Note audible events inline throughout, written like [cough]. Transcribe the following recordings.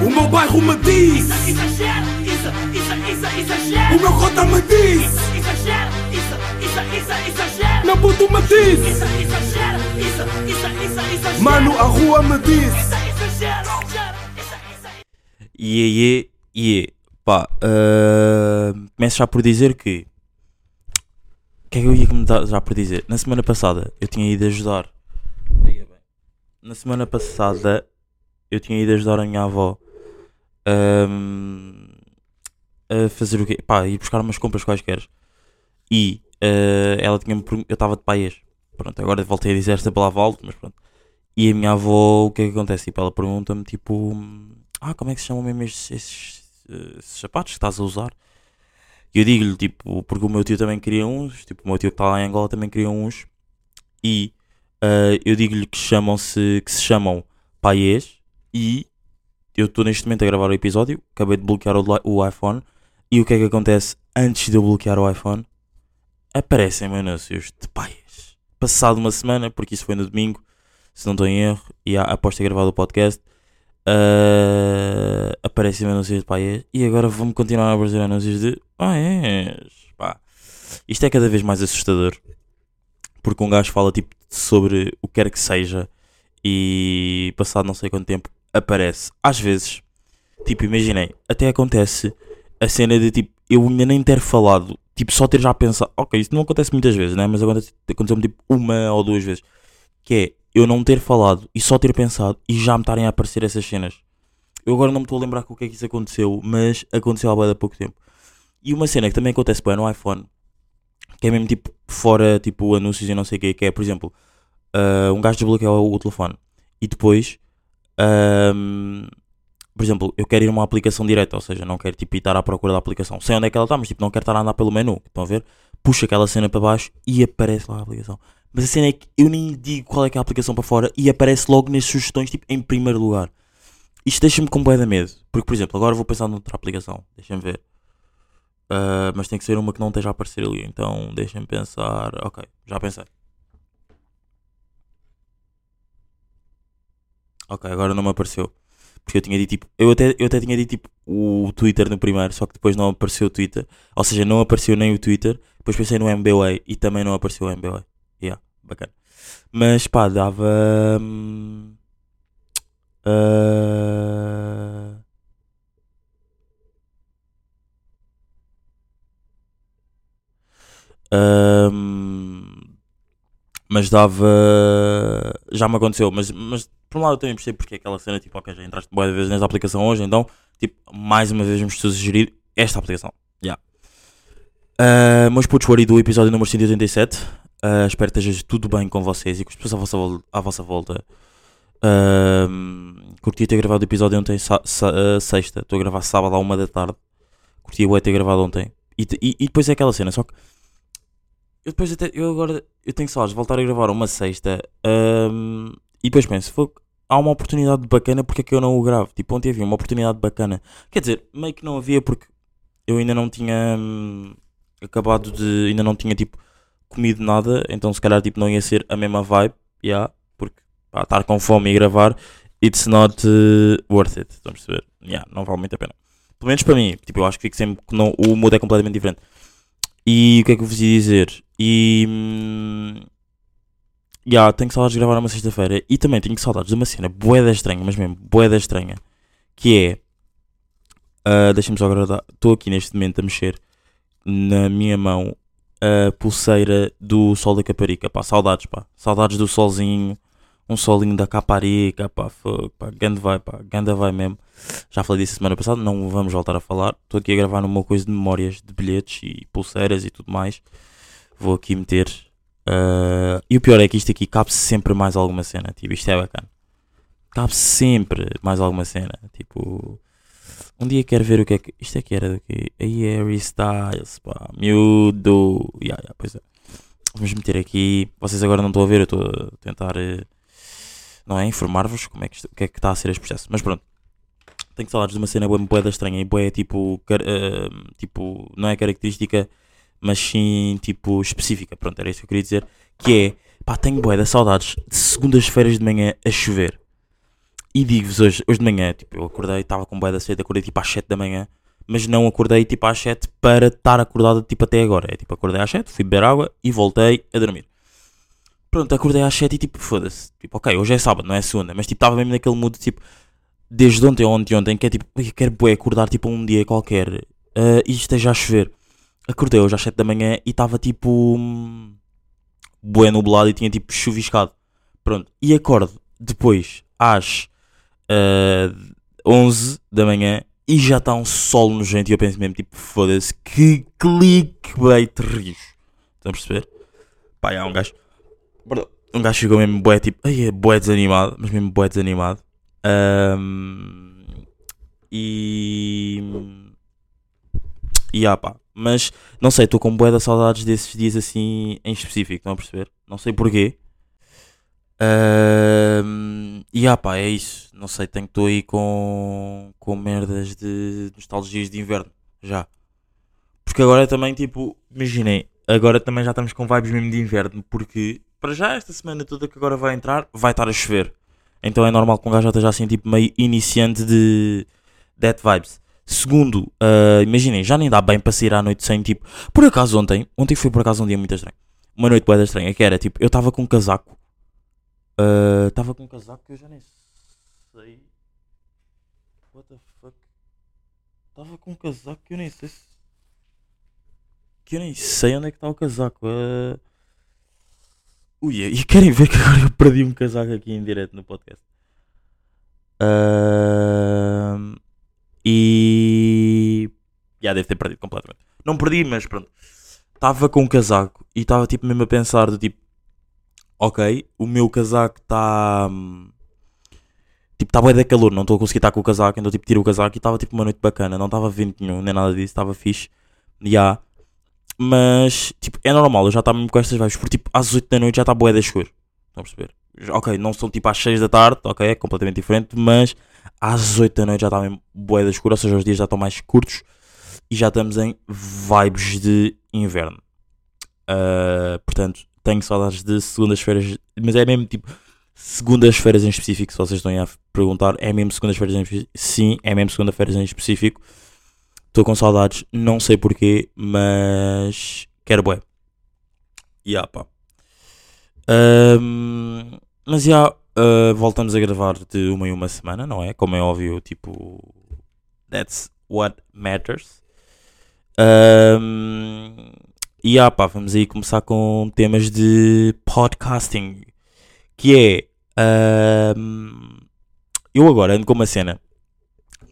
O meu bairro me diz Exagero, isso, isso, isso, exagero. O meu cota me diz Exagero, isso, isso, isso, exagero. Meu puto me diz Isso, exagero, isso, isso, isso, exagero. Mano, a rua me diz Isso, exagero, exagero, isso, isso. E e e pá, ah, começo já por dizer que o que é que eu ia começar já por dizer? Na semana passada eu tinha ido ajudar. É. Na semana passada eu tinha ido ajudar a minha avó ahm, a fazer o quê? Pá, ir buscar umas compras quaisquer. E ah, ela tinha-me Eu estava de paias. Pronto, agora voltei a dizer esta palavra alto, mas pronto. E a minha avó, o que é que acontece? Tipo, ela pergunta-me tipo. Ah, como é que se chamam mesmo esses, eh, esses sapatos que estás a usar? E eu digo-lhe, tipo, porque o meu tio também queria uns, tipo, o meu tio que está lá em Angola também queria uns, e eh, eu digo-lhe que chamam-se, que se chamam paiês, e eu estou neste momento a gravar o episódio, acabei de bloquear o, o iPhone, e o que é que acontece antes de eu bloquear o iPhone? Aparecem-me anúncios de paiês. Passado uma semana, porque isso foi no domingo, se não estou em erro, e a- após ter gravado o podcast, uh, aparecem anúncios de paiês e agora vão-me continuar a aparecer anúncios de paiês. Pá. Isto é cada vez mais assustador porque um gajo fala tipo sobre o que quer que seja e passado não sei quanto tempo aparece. Às vezes, tipo, imaginei, até acontece a cena de tipo, eu ainda nem ter falado, tipo, só ter já pensado, ok, isso não acontece muitas vezes, né? Mas acontece- aconteceu-me tipo uma ou duas vezes que é eu não ter falado e só ter pensado e já me estarem a aparecer essas cenas. Eu agora não me estou a lembrar com o que é que isso aconteceu, mas aconteceu há de pouco tempo. E uma cena que também acontece bem no iPhone, que é mesmo tipo fora tipo anúncios e não sei o que, que é, por exemplo, ah, um gajo desbloqueia o telefone e depois, ahm, por exemplo, eu quero ir a uma aplicação direta, ou seja, não quero tipo estar à procura da aplicação. Sei onde é que ela está, mas tipo não quero estar a andar pelo menu. Estão a ver? Puxa aquela cena para baixo e aparece lá a aplicação. Mas a cena é que eu nem digo qual é que é a aplicação para fora e aparece logo nas sugestões, tipo, em primeiro lugar. Isto deixa-me com bué medo. Porque, por exemplo, agora vou pensar noutra aplicação. Deixa-me ver. Ah, mas tem que ser uma que não esteja a aparecer ali. Então, deixa-me pensar. Ok, já pensei. Ok, agora não me apareceu. Porque eu tinha dito tipo. Eu até, eu até tinha dito tipo o Twitter no primeiro, só que depois não apareceu o Twitter. Ou seja, não apareceu nem o Twitter. Depois pensei no MBWay e também não apareceu o MBWay. Yeah, bacana. Mas pá, dava. hum, ah, hum, mas dava. Já me aconteceu, mas, mas por um lado eu também percebo porque é aquela cena tipo, ok, já entraste boa vezes nessa aplicação hoje, então, tipo, mais uma vez me estou a sugerir esta aplicação. Yeah. Uh, meus putos, o do episódio número 187. Uh, espero que esteja tudo bem com vocês e com as pessoas à vossa, vol- à vossa volta. Uh, curti ter gravado o episódio ontem, sexta. Estou a gravar sábado à uma da tarde. Curti o ter gravado ontem. E, e, e depois é aquela cena, só que eu depois até, eu agora eu tenho saudades de voltar a gravar uma sexta e depois penso, "Fogo, há uma oportunidade bacana, porque é que eu não o gravo? Tipo, ontem havia uma oportunidade bacana. Quer dizer, meio que não havia porque eu ainda não tinha hum, acabado de. ainda não tinha tipo comido nada, então se calhar tipo não ia ser a mesma vibe, yeah, porque pá, estar com fome e gravar, it's not uh, worth it. Estão a perceber? Yeah, não vale muito a pena. Pelo menos para mim, tipo, eu acho que fico sempre que não, o mood é completamente diferente. E o que é que eu vos ia dizer? E. Hum, yeah, tenho saudades de gravar uma sexta-feira. E também tenho saudades de uma cena boeda estranha, mas mesmo boeda estranha. Que é. ah, Deixa-me só agora. Estou aqui neste momento a mexer na minha mão a pulseira do Sol da Caparica. Pá, saudades, pá. Saudades do solzinho. Um solinho da Caparica, pá. Fogo, pá. Ganda vai, pá. Ganda vai mesmo. Já falei disso semana passada, não vamos voltar a falar. Estou aqui a gravar numa coisa de memórias de bilhetes e pulseiras e tudo mais. Vou aqui meter. Ah, e o pior é que isto aqui cabe sempre mais alguma cena. Tipo, isto é bacana. Cabe sempre mais alguma cena. Tipo, um dia quero ver o que é que. Isto aqui era do quê? A Harry Styles, pá. Miúdo. Yeah, yeah, pois é. Vamos meter aqui. Vocês agora não estão a ver, eu estou a tentar. eh, não é? Informar-vos como é que isto- o que é que está a ser este processo. Mas pronto. Tenho saudades de uma cena boeda estranha e bué tipo, eh, tipo, não é característica, mas sim tipo específica. Pronto, era isso que eu queria dizer. Que é, pá, tenho bué de saudades de segundas-feiras de manhã a chover. E digo-vos hoje, hoje de manhã, tipo, eu acordei, estava com bué da cedo, acordei tipo às 7 da manhã, mas não acordei tipo às 7 para estar acordado tipo até agora. É tipo, acordei às 7, fui beber água e voltei a dormir. Pronto, acordei às 7 e tipo, foda-se. Tipo, ok, hoje é sábado, não é segunda, mas tipo, estava mesmo naquele mood tipo, desde ontem ou ontem, ontem, que é tipo, eu quero bué acordar tipo um dia qualquer ah, e esteja a chover. Acordei hoje às 7 da manhã e estava tipo, hum, bué nublado e tinha tipo chuviscado. Pronto, e acordo depois às ah, 11 da manhã e já está um sol nojento e eu penso mesmo, tipo, foda-se, que clickbait rijo. Estão a perceber? Pá, há um gajo, perdão, um gajo chegou mesmo bué, tipo, ai, é bué desanimado, mas mesmo bué desanimado. Ahm, e... E ah pá, mas não sei, estou com bué da saudades desses dias assim em específico, estão a perceber? Não sei porquê. Ahm, e ah pá, é isso. Não sei, tenho estou aí com, com merdas de nostalgias de inverno, já. Porque agora também, tipo, imaginem, agora também já estamos com vibes mesmo de inverno, porque para já esta semana toda que agora vai entrar, vai estar a chover. Então é normal que um gajo já esteja assim, tipo, meio iniciante de that vibes. Segundo, ah, imaginem, já nem dá bem para sair à noite sem, tipo, por acaso ontem, ontem foi por acaso um dia muito estranho. Uma noite boa estranha, que era, tipo, eu estava com um casaco, ah, estava com um casaco que eu já nem sei. What the fuck? Estava com um casaco que eu nem sei se. Que eu nem sei onde é que está o casaco. ah. Ui, e querem ver que agora eu perdi um casaco aqui em direto no podcast. Ahm, e. Já deve ter perdido completamente. Não perdi, mas pronto. Estava com um casaco e estava tipo mesmo a pensar do tipo. Ok, o meu casaco está. Tipo, estava da calor, não estou a conseguir estar com o casaco, então tipo tiro o casaco e estava tipo uma noite bacana, não estava vento nenhum, nem nada disso, estava fixe. Já. Mas, tipo, é normal, eu já estava mesmo com estas vibes, porque tipo, às 8 da noite já está boé da escuro. Estão a perceber? Ok, não são tipo às 6 da tarde, ok, é completamente diferente, mas às 8 da noite já está mesmo boé da escuro, ou seja, os dias já estão mais curtos e já estamos em vibes de inverno. Ah, portanto, tenho saudades de segundas-feiras, mas é mesmo tipo segundas-feiras em específico, se vocês estão a perguntar, é mesmo segundas-feiras em específico? Sim, é mesmo segunda-feiras em específico. Estou com saudades, não sei porquê, mas quero bué. Yeah, pá. Ahm, mas já ah, voltamos a gravar de uma em uma semana, não é? Como é óbvio, tipo, that's what matters. Ahm, e yeah, pá, vamos aí começar com temas de podcasting. Que é. ahm, eu agora ando com uma cena.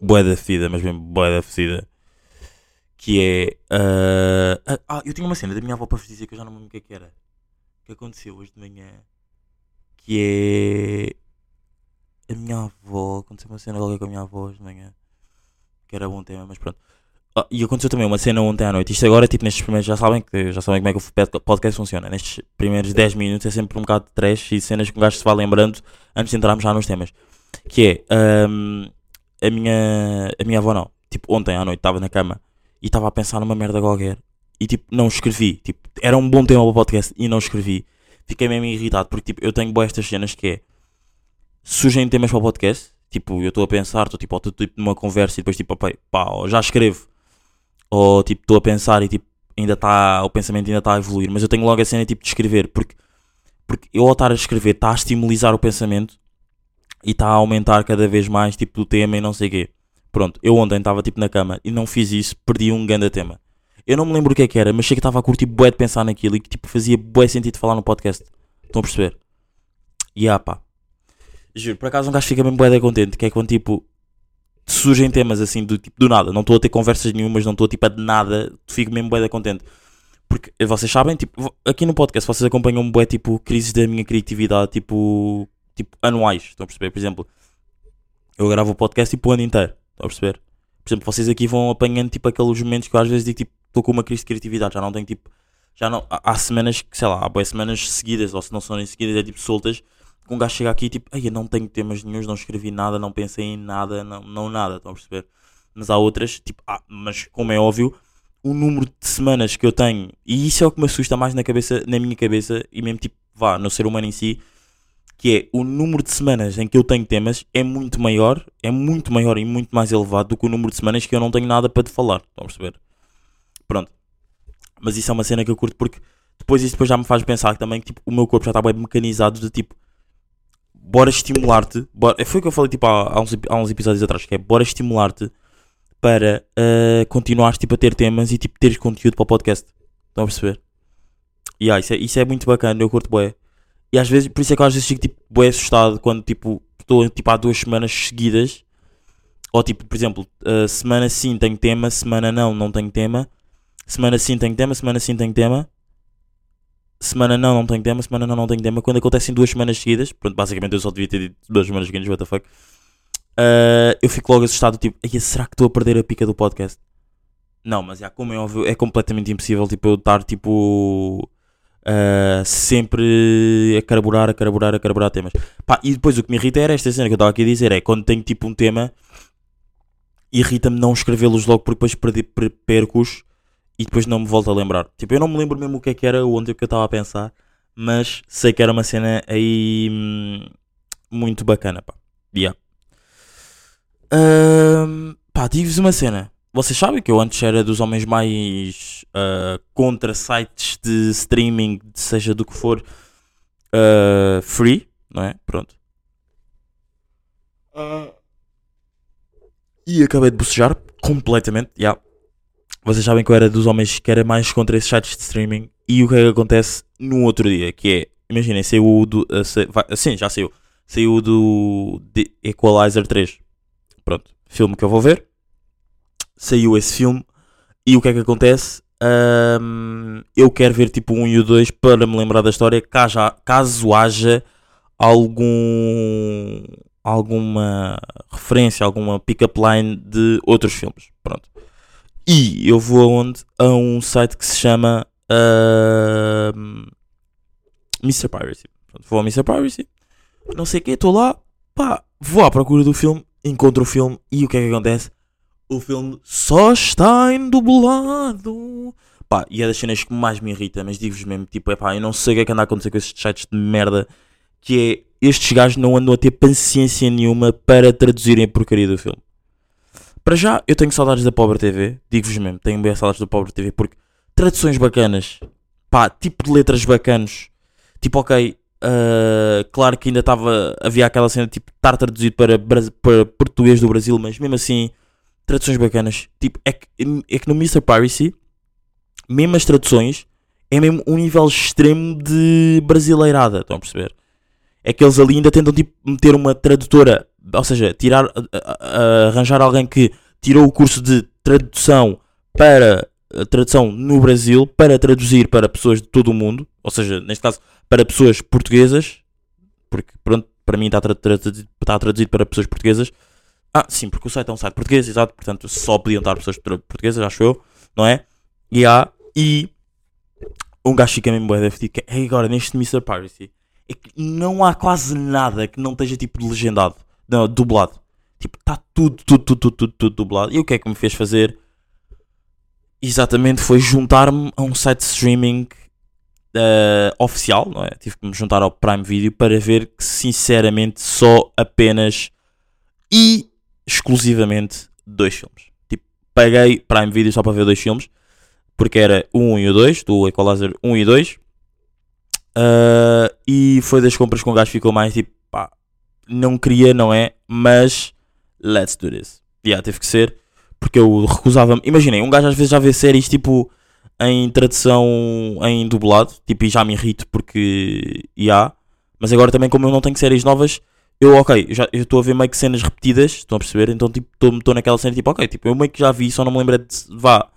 Boé da fedida, mas mesmo boé da fedida. Que é. ah, ah, ah, eu tinha uma cena da minha avó para vos dizer que eu já não me lembro o que é que era. O que aconteceu hoje de manhã. Que é. A minha avó. Aconteceu uma cena qualquer com a minha avó de manhã. Que era bom tema, mas pronto. Ah, e aconteceu também uma cena ontem à noite. Isto agora, tipo, nestes primeiros. Já sabem, que, já sabem como é que o pod- podcast funciona. Nestes primeiros 10 minutos é sempre um bocado de trash e cenas que um gajo se vai lembrando antes de entrarmos já nos temas. Que é. ahm, a minha. A minha avó não. Tipo, ontem à noite estava na cama e estava a pensar numa merda qualquer. E tipo, não escrevi. Tipo, era um bom tema para o podcast e não escrevi. Fiquei mesmo irritado porque tipo, eu tenho boas estas cenas que é. Surgem temas para o podcast. Tipo, eu estou a pensar, estou tipo, tipo numa conversa e depois tipo, pá, pá, já escrevo. Ou tipo, estou a pensar e tipo, ainda está. O pensamento ainda está a evoluir. Mas eu tenho logo a cena tipo de escrever. Porque, porque eu ao estar a escrever está a estimulizar o pensamento e está a aumentar cada vez mais tipo do tema e não sei o quê. Pronto, eu ontem estava tipo na cama e não fiz isso, perdi um grande tema. Eu não me lembro o que é que era, mas sei que estava a curtir bué de pensar naquilo e que tipo fazia bué sentido falar no podcast. Estão a perceber? E ah pá. Juro, por acaso um gajo fica mesmo bué de contente, que é quando tipo surgem temas assim do tipo do nada, não estou a ter conversas nenhumas, não estou tipo a de nada, fico mesmo bué de contente. Porque eh, vocês sabem, tipo, aqui no podcast vocês acompanham bué tipo crises da minha criatividade, tipo, tipo anuais, estão a perceber? Por exemplo, eu gravo o podcast tipo o ano inteiro, estão a perceber? Por exemplo, vocês aqui vão apanhando tipo aqueles momentos que eu às vezes digo tipo, estou com uma crise de criatividade, já não tenho tipo, já não, há, semanas que, sei lá, há boas semanas seguidas, ou se não são nem seguidas, é tipo soltas, que um gajo chega aqui e tipo, ai, eu não tenho temas nenhums, não escrevi nada, não pensei em nada, não, não nada, estão a perceber? Mas há outras, tipo, ah, mas como é óbvio, o número de semanas que eu tenho, e isso é o que me assusta mais na cabeça, na minha cabeça, e mesmo tipo, vá, no ser humano em si, que é o número de semanas em que eu tenho temas é muito maior, é muito maior e muito mais elevado do que o número de semanas que eu não tenho nada para te falar. Estão a perceber? Pronto. Mas isso é uma cena que eu curto porque depois isso depois já me faz pensar que também tipo, o meu corpo já está bem mecanizado de tipo bora estimular-te. Bora, foi o que eu falei tipo, há, há, uns, há uns episódios atrás, que é bora estimular-te para uh, continuares tipo, a ter temas e tipo, teres conteúdo para o podcast. Estão a perceber? E yeah, isso, é, isso é muito bacana, eu curto bué. E às vezes, por isso é que eu às vezes fico tipo bué assustado quando tipo estou tipo há duas semanas seguidas. Ou tipo, por exemplo, uh, semana sim tenho tema, semana não, não tenho tema. Semana sim tenho tema, semana sim tenho tema. Semana não, não tenho tema, semana não, não tenho tema. Quando acontecem duas semanas seguidas, pronto, basicamente eu só devia ter dito duas semanas seguidas, what the fuck. Uh, eu fico logo assustado, tipo, "Ai, será que estou a perder a pica do podcast? Não, mas já, como é óbvio, é completamente impossível, tipo, eu estar, tipo, uh, sempre a carburar, a carburar, a carburar temas. Pá, e depois o que me irrita era esta cena que eu estava aqui a dizer, é quando tenho, tipo, um tema, irrita-me não escrevê-los logo porque depois perco-os e depois não me volto a lembrar. Tipo, eu não me lembro mesmo o que é que era, onde é que eu estava a pensar, mas sei que era uma cena aí hum, muito bacana, pá. Yeah. Ahm, pá, digo-vos uma cena. Vocês sabem que eu antes era dos homens mais ah, contra sites de streaming, seja do que for, ah, free, não é? Pronto. Ah, e acabei de bocejar completamente, yeah. Vocês sabem que eu era dos homens que era mais contra esses sites de streaming. E o que é que acontece no outro dia? Que é, imaginem, saiu do. ah, sa- sim, já saiu. Saiu do The Equalizer 3. Pronto, filme que eu vou ver. Saiu esse filme. E o que é que acontece? Ahm, eu quero ver tipo o 1 e o 2 para me lembrar da história. Caso, caso haja algum. alguma referência, alguma pick-up line de outros filmes. Pronto. E eu vou aonde? A um site que se chama ahm, Mr. Piracy. Pronto, vou ao Mr. Piracy, não sei o que, estou lá, pá, vou à procura do filme, encontro o filme e o que é que acontece? O filme só está em dublado. Pá, e é das cenas que mais me irrita, mas digo-vos mesmo, tipo, é pá, eu não sei o que é que anda a acontecer com estes sites de merda, que é, estes gajos não andam a ter paciência nenhuma para traduzirem a porcaria do filme. Para já, eu tenho saudades da Pobre TV. Digo-vos mesmo, tenho bem saudades da Pobre TV porque traduções bacanas, pá, tipo de letras bacanos. Tipo, ok, ah, claro que ainda estava. Havia aquela cena tipo estar traduzido para, para português do Brasil, mas mesmo assim, traduções bacanas. Tipo, é que, é que no Mr. Piracy, mesmo as traduções, é mesmo um nível extremo de brasileirada. Estão a perceber? É que eles ali ainda tentam tipo, meter uma tradutora, ou seja, tirar, a- a- arranjar alguém que tirou o curso de tradução para a tradução no Brasil para traduzir para pessoas de todo o mundo, ou seja, neste caso para pessoas portuguesas, porque pronto, para mim está, tra- traduzido, está traduzido para pessoas portuguesas. Ah, sim, porque o site é um site português, exato, portanto só podiam estar pessoas por- portuguesas, acho eu, não é? E há, e um gajo fica mesmo bué fedido, que é agora neste Mr. Piracy, é que não há quase nada que não esteja tipo legendado, não, dublado. Tipo, está tudo, tudo, tudo, tudo, tudo, tudo dublado. E o que é que me fez fazer? Exatamente, foi juntar-me a um site de streaming eh, oficial, não é? Tive que me juntar ao Prime Video para ver que, sinceramente, só apenas e exclusivamente dois filmes. Tipo, paguei Prime Video só para ver dois filmes, porque era o 1 e o 2, do Equalizer 1 e 2. Ah, e foi das compras com o gajo ficou mais tipo, não queria, não é? Mas let's do this. Yeah, teve que ser, porque eu recusava-me. Imaginem, um gajo às vezes já vê séries tipo em tradução em dublado, tipo, e já me irrito porque yeah. Mas agora também, como eu não tenho séries novas, eu, ok, já estou a ver meio que cenas repetidas, estão a perceber? Então, tipo, estou naquela cena, tipo, ok, tipo, eu meio que já vi, só não me lembro de, vá,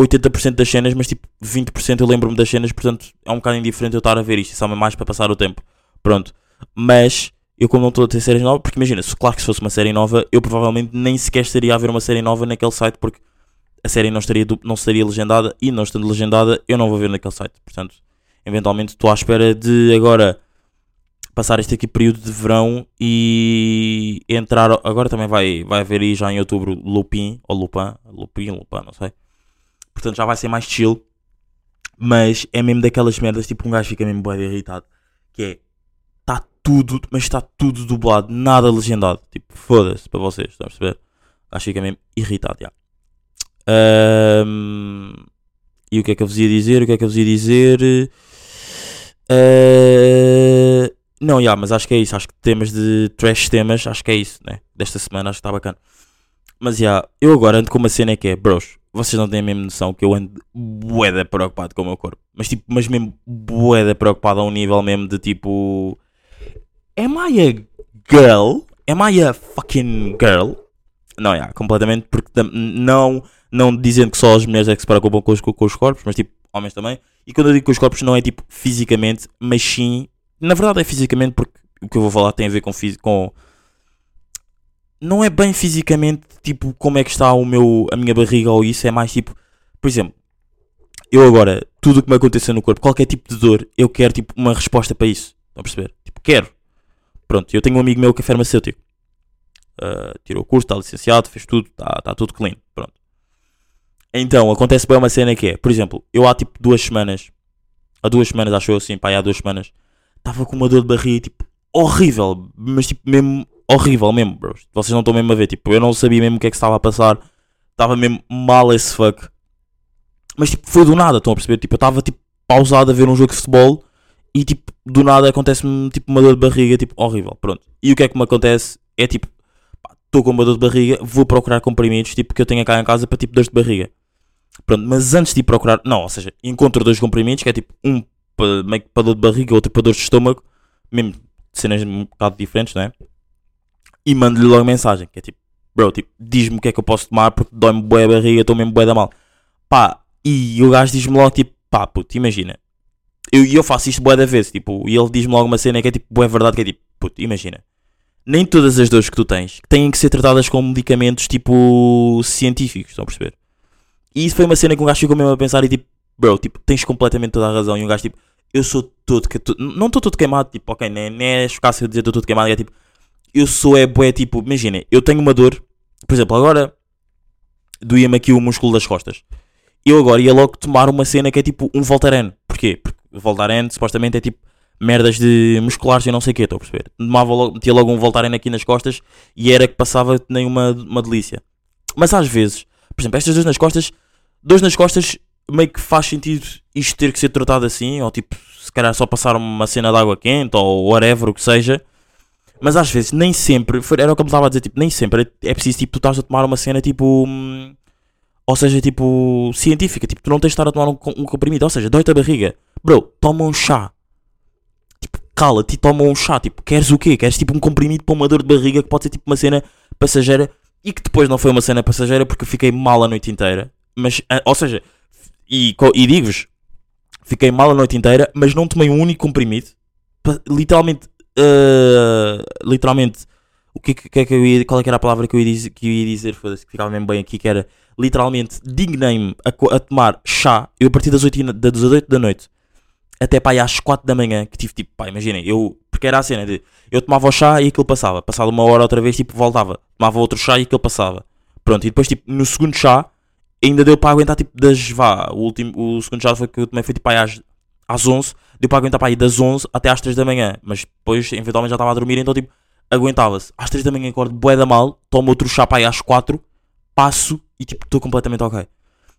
80% das cenas, mas tipo, 20% eu lembro-me das cenas, portanto, é um bocado indiferente eu estar a ver isto, isso é mais para passar o tempo. Pronto. Mas, eu como não estou a ter séries novas, porque imagina, se claro que se fosse uma série nova, eu provavelmente nem sequer estaria a ver uma série nova naquele site, porque a série não estaria, não estaria legendada, e não estando legendada, eu não vou ver naquele site. Portanto, eventualmente estou à espera de agora passar este aqui período de verão e entrar. Agora também vai, vai haver aí já em outubro Lupin, ou Lupin, Lupin, Lupin, não sei. Portanto já vai ser mais chill. Mas é mesmo daquelas merdas, tipo um gajo fica mesmo bem irritado. Que é, tudo, mas está tudo dublado, nada legendado. Tipo, foda-se para vocês, estão a perceber? Acho que fica mesmo irritado, já. Ahm, e o que é que eu vos ia dizer? O que é que eu vos ia dizer? Ah, não, já, mas acho que é isso. Acho que temas de trash temas, acho que é isso, né? Desta semana, acho que está bacana. Mas já, eu agora ando com uma cena que é, bros, vocês não têm a mesma noção que eu ando boeda preocupado com o meu corpo. Mas tipo, mas mesmo boeda preocupado a um nível mesmo de tipo. Am I a girl? Am I a fucking girl? Não, já, completamente, porque não, não dizendo que só as mulheres é que se preocupam com os, com os corpos, mas tipo, homens também. E quando eu digo com os corpos, não é tipo fisicamente, mas sim. Na verdade é fisicamente, porque o que eu vou falar tem a ver com. com não é bem fisicamente, tipo, como é que está o meu, a minha barriga ou isso, é mais tipo, por exemplo, eu agora, tudo o que me aconteça no corpo, qualquer tipo de dor, eu quero tipo uma resposta para isso. Estão a perceber? Tipo, quero. Pronto, eu tenho um amigo meu que é farmacêutico. Ah, tirou o curso, está licenciado, fez tudo, está tá tudo clean. Pronto. Então, acontece bem uma cena que é, por exemplo, eu há tipo duas semanas, há duas semanas, acho eu assim, pá, há duas semanas, estava com uma dor de barriga, tipo, horrível, mas tipo, mesmo horrível mesmo, bros. Vocês não estão mesmo a ver, tipo, eu não sabia mesmo o que é que estava a passar, estava mesmo mal as fuck. Mas tipo, foi do nada, estão a perceber? Tipo, eu estava tipo pausado a ver um jogo de futebol e tipo, do nada acontece-me tipo uma dor de barriga, tipo, horrível, pronto. E o que é que me acontece? É tipo, estou com uma dor de barriga, vou procurar comprimidos, tipo, que eu tenho cá em casa para tipo dores de barriga. Pronto, mas antes de ir procurar, não, ou seja, encontro dois comprimidos, que é tipo, um para, meio que para dor de barriga, outro para dor de estômago, mesmo cenas um bocado diferentes, não é? E mando-lhe logo mensagem, que é tipo, bro, tipo, diz-me o que é que eu posso tomar porque dói-me bué a barriga, estou mesmo bué da mal. Pá, e o gajo diz-me logo, tipo, pá, puto, imagina. Eu, e eu faço isto bué da vez, tipo, e ele diz-me logo uma cena que é tipo, bué verdade, que é tipo, puto, imagina. Nem todas as dores que tu tens têm que ser tratadas com medicamentos, tipo, científicos, estão a perceber? E isso foi uma cena que um gajo ficou mesmo a pensar e tipo, bro, tipo, tens completamente toda a razão. E um gajo tipo, eu sou todo, que- não estou todo queimado, tipo, ok, nem, nem é eu dizer estou todo queimado, é tipo, eu sou é bué, tipo, imagina, eu tenho uma dor, por exemplo, agora doía-me aqui o músculo das costas. Eu agora ia logo tomar uma cena que é tipo um Voltaren. Porquê? Porque Voltaren supostamente é tipo merdas de musculares e não sei o que, estou a perceber. Tomava logo, metia logo um Voltaren aqui nas costas e era que passava nem uma, uma delícia. Mas às vezes, por exemplo, estas dores nas costas, dores nas costas meio que faz sentido isto ter que ser tratado assim, ou tipo, se calhar só passar uma cena de água quente ou whatever, o que seja. Mas às vezes, nem sempre, era o que eu me estava a dizer, tipo, nem sempre é preciso, tipo, tu estás a tomar uma cena tipo. hum, ou seja, tipo, científica, tipo, tu não tens de estar a tomar um, um comprimido, ou seja, dói-te a barriga, bro, toma um chá. Tipo, cala-te e toma um chá, tipo, queres o quê? Queres tipo um comprimido para uma dor de barriga que pode ser tipo uma cena passageira e que depois não foi uma cena passageira porque eu fiquei mal a noite inteira. Mas, ah, ou seja, e, e digo-vos, fiquei mal a noite inteira, mas não tomei um único comprimido. Literalmente, ah, literalmente, o que, que é que eu ia, qual é que era a palavra que eu ia dizer, que eu ia dizer foda-se, que ficava mesmo bem aqui, que era literalmente dignei-me a, a tomar chá, eu a partir das 8, e- das 8 da noite até pá, aí às 4 da manhã, que tive tipo, pá, imaginem, eu, porque era a cena de, eu tomava o chá e aquilo passava, passado uma hora outra vez, tipo, voltava, tomava outro chá e aquilo passava, pronto, e depois, tipo, no segundo chá, ainda deu para aguentar, tipo, das, vá, o último, o segundo chá foi que eu tomei, foi tipo, pá, às, às 11, deu para aguentar, pá, aí das 11 até às 3 da manhã, mas depois, eventualmente, já estava a dormir, então, tipo, aguentava-se, às 3 da manhã acordo, bué da mal, tomo outro chá, pá, aí às 4, passo e, tipo, estou completamente ok.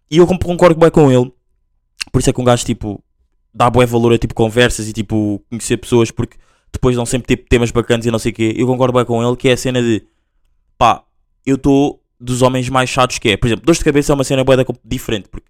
E eu concordo bué com ele, por isso é que um gajo, tipo, dá bué valor a tipo conversas e tipo conhecer pessoas porque depois dão sempre tipo, temas bacanas e não sei o quê. Eu concordo bem com ele que é a cena de pá, eu estou dos homens mais chatos que é. Por exemplo, dor de cabeça é uma cena bué diferente porque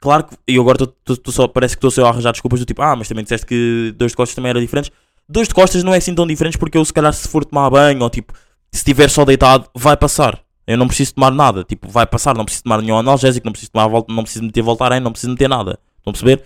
claro que eu agora tô, tô- tô só, parece que estou só a arranjar desculpas do tipo, ah, mas também disseste que dores de costas também eram diferentes. Dores de costas não é assim tão diferentes porque eu se calhar se for tomar banho ou tipo, se estiver só deitado, vai passar. Eu não preciso tomar nada, tipo, vai passar, não preciso tomar nenhum analgésico, não preciso tomar volta, não preciso meter voltarem, não preciso meter nada. Estão a perceber?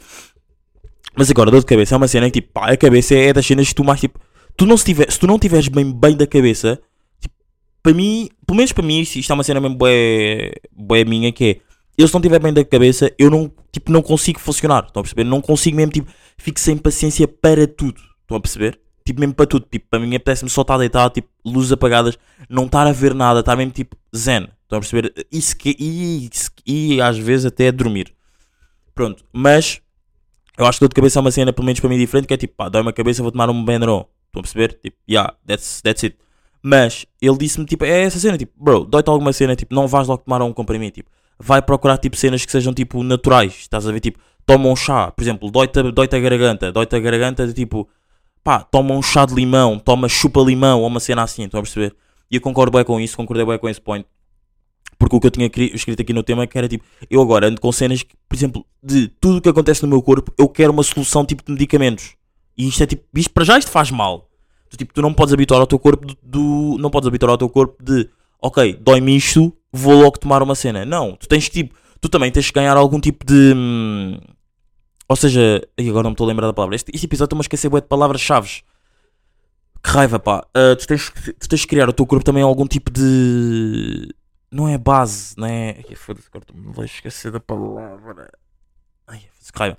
Mas agora, dor de cabeça é uma cena que tipo, pá, a cabeça é das cenas que tu mais tipo, tu não se, tiver, se tu não tiveres bem, bem da cabeça, tipo, para mim, pelo menos para mim, isto é uma cena mesmo bué, bué minha que é, eu se não tiver bem da cabeça, eu não, tipo, não consigo funcionar, estão a perceber? Não consigo mesmo, tipo, fico sem paciência para tudo, estão a perceber? Tipo, mesmo para tudo, tipo, para mim apetece-me só estar deitado, tipo, luzes apagadas, não estar a ver nada, estar mesmo tipo zen, estão a perceber? Isso que, e, e às vezes até dormir. Pronto, mas eu acho que dor de cabeça é uma cena, pelo menos para mim, diferente, que é tipo, pá, dói-me a cabeça, vou tomar um Benuron. Estão a perceber? Tipo, yeah, that's, that's it. Mas ele disse-me, tipo, é essa cena, tipo, bro, dói-te alguma cena, tipo, não vais logo tomar um comprimido, tipo, vai procurar, tipo, cenas que sejam, tipo, naturais, estás a ver, tipo, toma um chá, por exemplo, dói-te dói-te a garganta, dói-te a garganta, de, tipo, pá, toma um chá de limão, toma chupa limão, ou uma cena assim, estão a perceber? E eu concordo bem com isso, concordei bem com esse point. Porque o que eu tinha cri- escrito aqui no tema que era tipo, eu agora ando com cenas que, por exemplo, de tudo o que acontece no meu corpo, eu quero uma solução tipo de medicamentos. E isto é tipo, isto para já isto faz mal. Tu, tipo, tu não podes habituar ao teu corpo do, do- não podes habituar ao teu corpo de, ok, dói-me isto, vou logo tomar uma cena. Não, tu tens tipo, tu também tens que ganhar algum tipo de hum, ou seja, ai, agora não me estou a lembrar da palavra. Este, este episódio estou-me a esquecer de palavras-chaves. Que raiva, pá. Ah, tu, tens, tu tens que criar o teu corpo também algum tipo de. Não é base, é. Ai, foda-se, agora estou-me a esquecer da palavra. Ai, foda-se, raiva.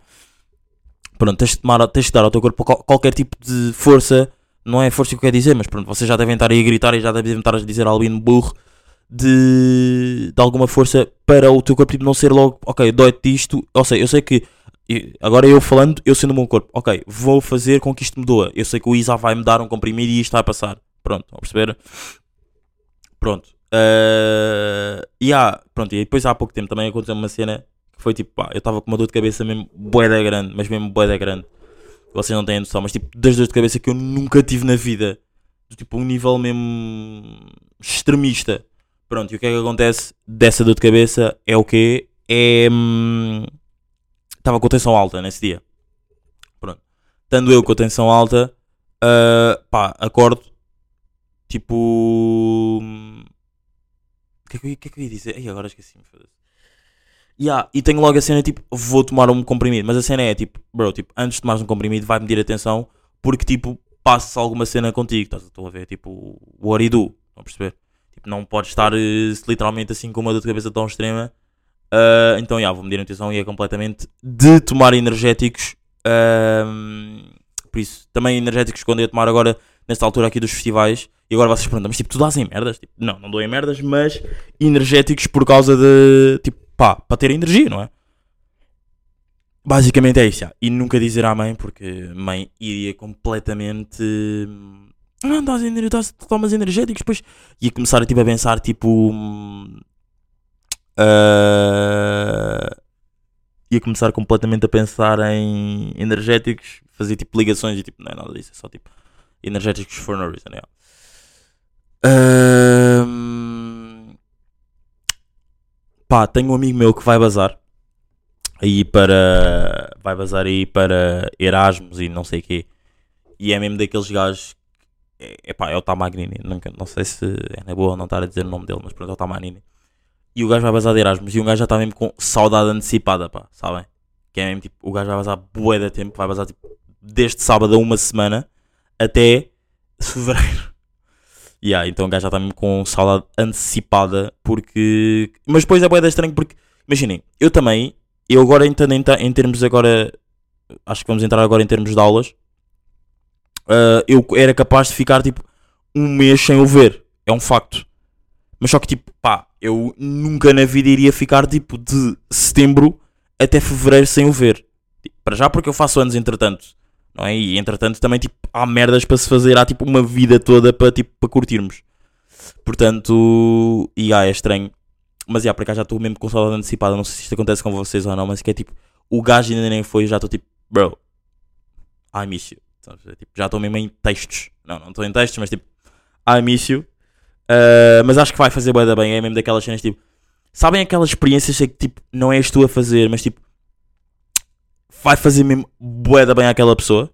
Pronto, tens de, tomar, tens de dar ao teu corpo qual- qualquer tipo de força. Não é força que eu quero dizer, mas pronto, vocês já devem estar aí a gritar e já devem estar a dizer albino burro de, de alguma força para o teu corpo tipo, não ser logo, ok, dói-te isto. Ou seja, eu sei que agora eu falando, eu sendo o meu corpo, ok, vou fazer com que isto me doa. Eu sei que o Isa vai me dar um comprimido e isto vai passar. Pronto, vão perceber? Pronto. Uh, e há, pronto, e depois há pouco tempo também aconteceu uma cena que foi tipo, pá, eu estava com uma dor de cabeça mesmo boeda grande, mas mesmo boeda grande. Vocês não têm noção, mas tipo, das dores de cabeça que eu nunca tive na vida. Tipo, um nível mesmo extremista. Pronto, e o que é que acontece dessa dor de cabeça é o quê? É. hum, Estava com tensão alta nesse dia. Pronto. Estando eu com a tensão alta, ah, pá, acordo. Tipo. O que, é que, que é que eu ia dizer? Ai, agora esqueci-me. foda-se. Yeah, e tenho logo a cena tipo, vou tomar um comprimido. Mas a cena é tipo, bro, tipo, antes de tomares um comprimido, vai medir a tensão. Porque tipo, passa alguma cena contigo. Estás a ver? Tipo, what you do. Estão a perceber? Tipo, não podes estar eh, literalmente assim com uma dor de cabeça tão extrema. Ah, então, já, vou medir a atenção e é completamente de tomar energéticos. ahm, por isso, também energéticos quando eu tomar agora, nesta altura aqui dos festivais. E agora vocês perguntam, mas tipo, tu dás em merdas? Tipo, não, não dou em merdas, mas energéticos por causa de, tipo, pá, para ter energia, não é? Basicamente é isso, já. E nunca dizer à mãe, porque mãe iria completamente. Não, dás, ener- dás, tomas energéticos, depois. Ia começar tipo, a pensar, tipo. hum, ah, ia começar completamente a pensar em energéticos, fazer tipo ligações e tipo, não é nada disso, é só tipo energéticos for no reason. Yeah. Pá, tenho um amigo meu que vai bazar aí para vai bazar aí para Erasmus e não sei o quê. E é mesmo daqueles gajos é, epá, é o Tamagnini, nunca, não sei se é na boa não estar a dizer o nome dele, mas pronto, é o Tamagnini. E o gajo vai bazar de Erasmus e o gajo já está mesmo com saudade antecipada, pá, sabem? Que é mesmo tipo, o gajo vai bazar bué de tempo, vai bazar tipo desde sábado a uma semana até [laughs] fevereiro. Yeah, então o gajo já está mesmo com saudade antecipada porque. Mas depois é de estranho porque, imaginem, eu também, eu agora entrando em, termos agora, acho que vamos entrar agora em termos de aulas, ah, eu era capaz de ficar tipo um mês sem o ver, é um facto. Mas só que tipo, pá, eu nunca na vida iria ficar tipo de setembro até fevereiro sem o ver. Para já porque eu faço anos entretanto, não é? E entretanto também tipo há merdas para se fazer, há tipo uma vida toda para tipo para curtirmos. Portanto, e ah, é estranho. Mas já, para cá já estou mesmo com saudade antecipada, não sei se isto acontece com vocês ou não, mas que é tipo, o gajo ainda nem foi, já estou tipo, bro, I miss? É, tipo, já estou mesmo em textos. Não, não estou em textos, mas tipo, I miss. Uh, mas acho que vai fazer da bem. É mesmo daquelas cenas tipo. Sabem aquelas experiências que tipo, não és tu a fazer, mas tipo. Vai fazer mesmo bué da bem àquela pessoa.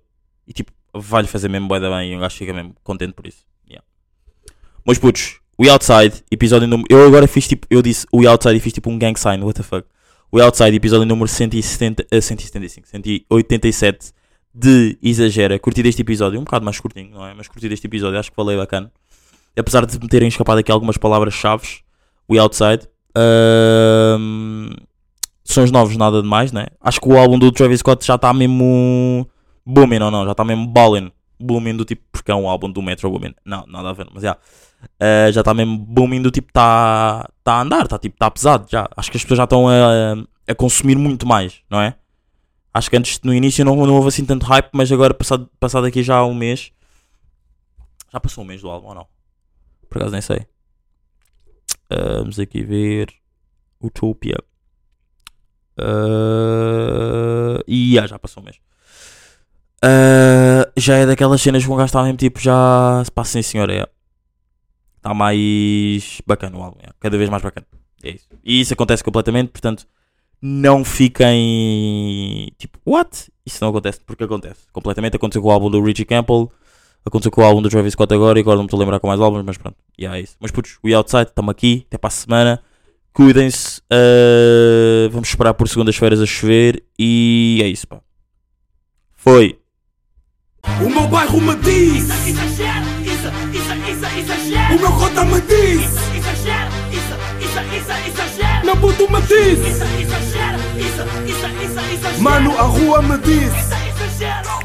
E tipo, vai-lhe fazer mesmo bué da bem. E um gajo fica mesmo contente por isso. Yeah. Meus putos, We Outside, episódio número. Eu agora fiz tipo. Eu disse We Outside e fiz tipo um gang sign. What the fuck? We Outside, episódio número 170, eh, 175, 187 de Exagera. Curti deste episódio. Um bocado mais curtinho, não é? Mas curti deste episódio. Acho que falei bacana apesar de me terem escapado aqui algumas palavras-chave, We Outside. Ahm, sons novos, nada demais, né? Acho que o álbum do Travis Scott já está mesmo booming, ou não? Já está mesmo ballin. Booming do tipo, porque é um álbum do Metro Boomin. Não, nada a ver, mas já. Ah, já está mesmo booming do tipo, está tá a andar, está tipo, tá pesado já. Acho que as pessoas já estão a, a consumir muito mais, não é? Acho que antes, no início, não, não houve assim tanto hype, mas agora, passado, passado aqui já um mês, Já passou um mês do álbum ou não? Por acaso nem sei. Ah, vamos aqui ver. Utopia. Ah, e yeah, já passou um mês. Ah, já é daquelas cenas que um gajo está mesmo tipo, já se passa sim senhor, é. Está mais bacana o álbum, é. cada vez mais bacana. É isso. E isso acontece completamente, portanto, não fiquem tipo, what? Isso não acontece, porque acontece. Completamente aconteceu com o álbum do Richie Campbell, aconteceu com o álbum do Travis Scott agora, e agora não me estou a lembrar com mais álbuns, mas pronto, e yeah, é isso. Mas putos, We Outside, estamos aqui, até para a semana. Cuidem-se, ah, vamos esperar por segundas-feiras a chover, e é isso, pá. Foi. O meu bairro me diz. Exagero, isso, isso, isso, exagero. O meu cota me diz. Isso, exagero. Meu puto me diz. Isso, exagero, isso, isso, isso, exagero. Mano, a rua me diz. Isso, exagero.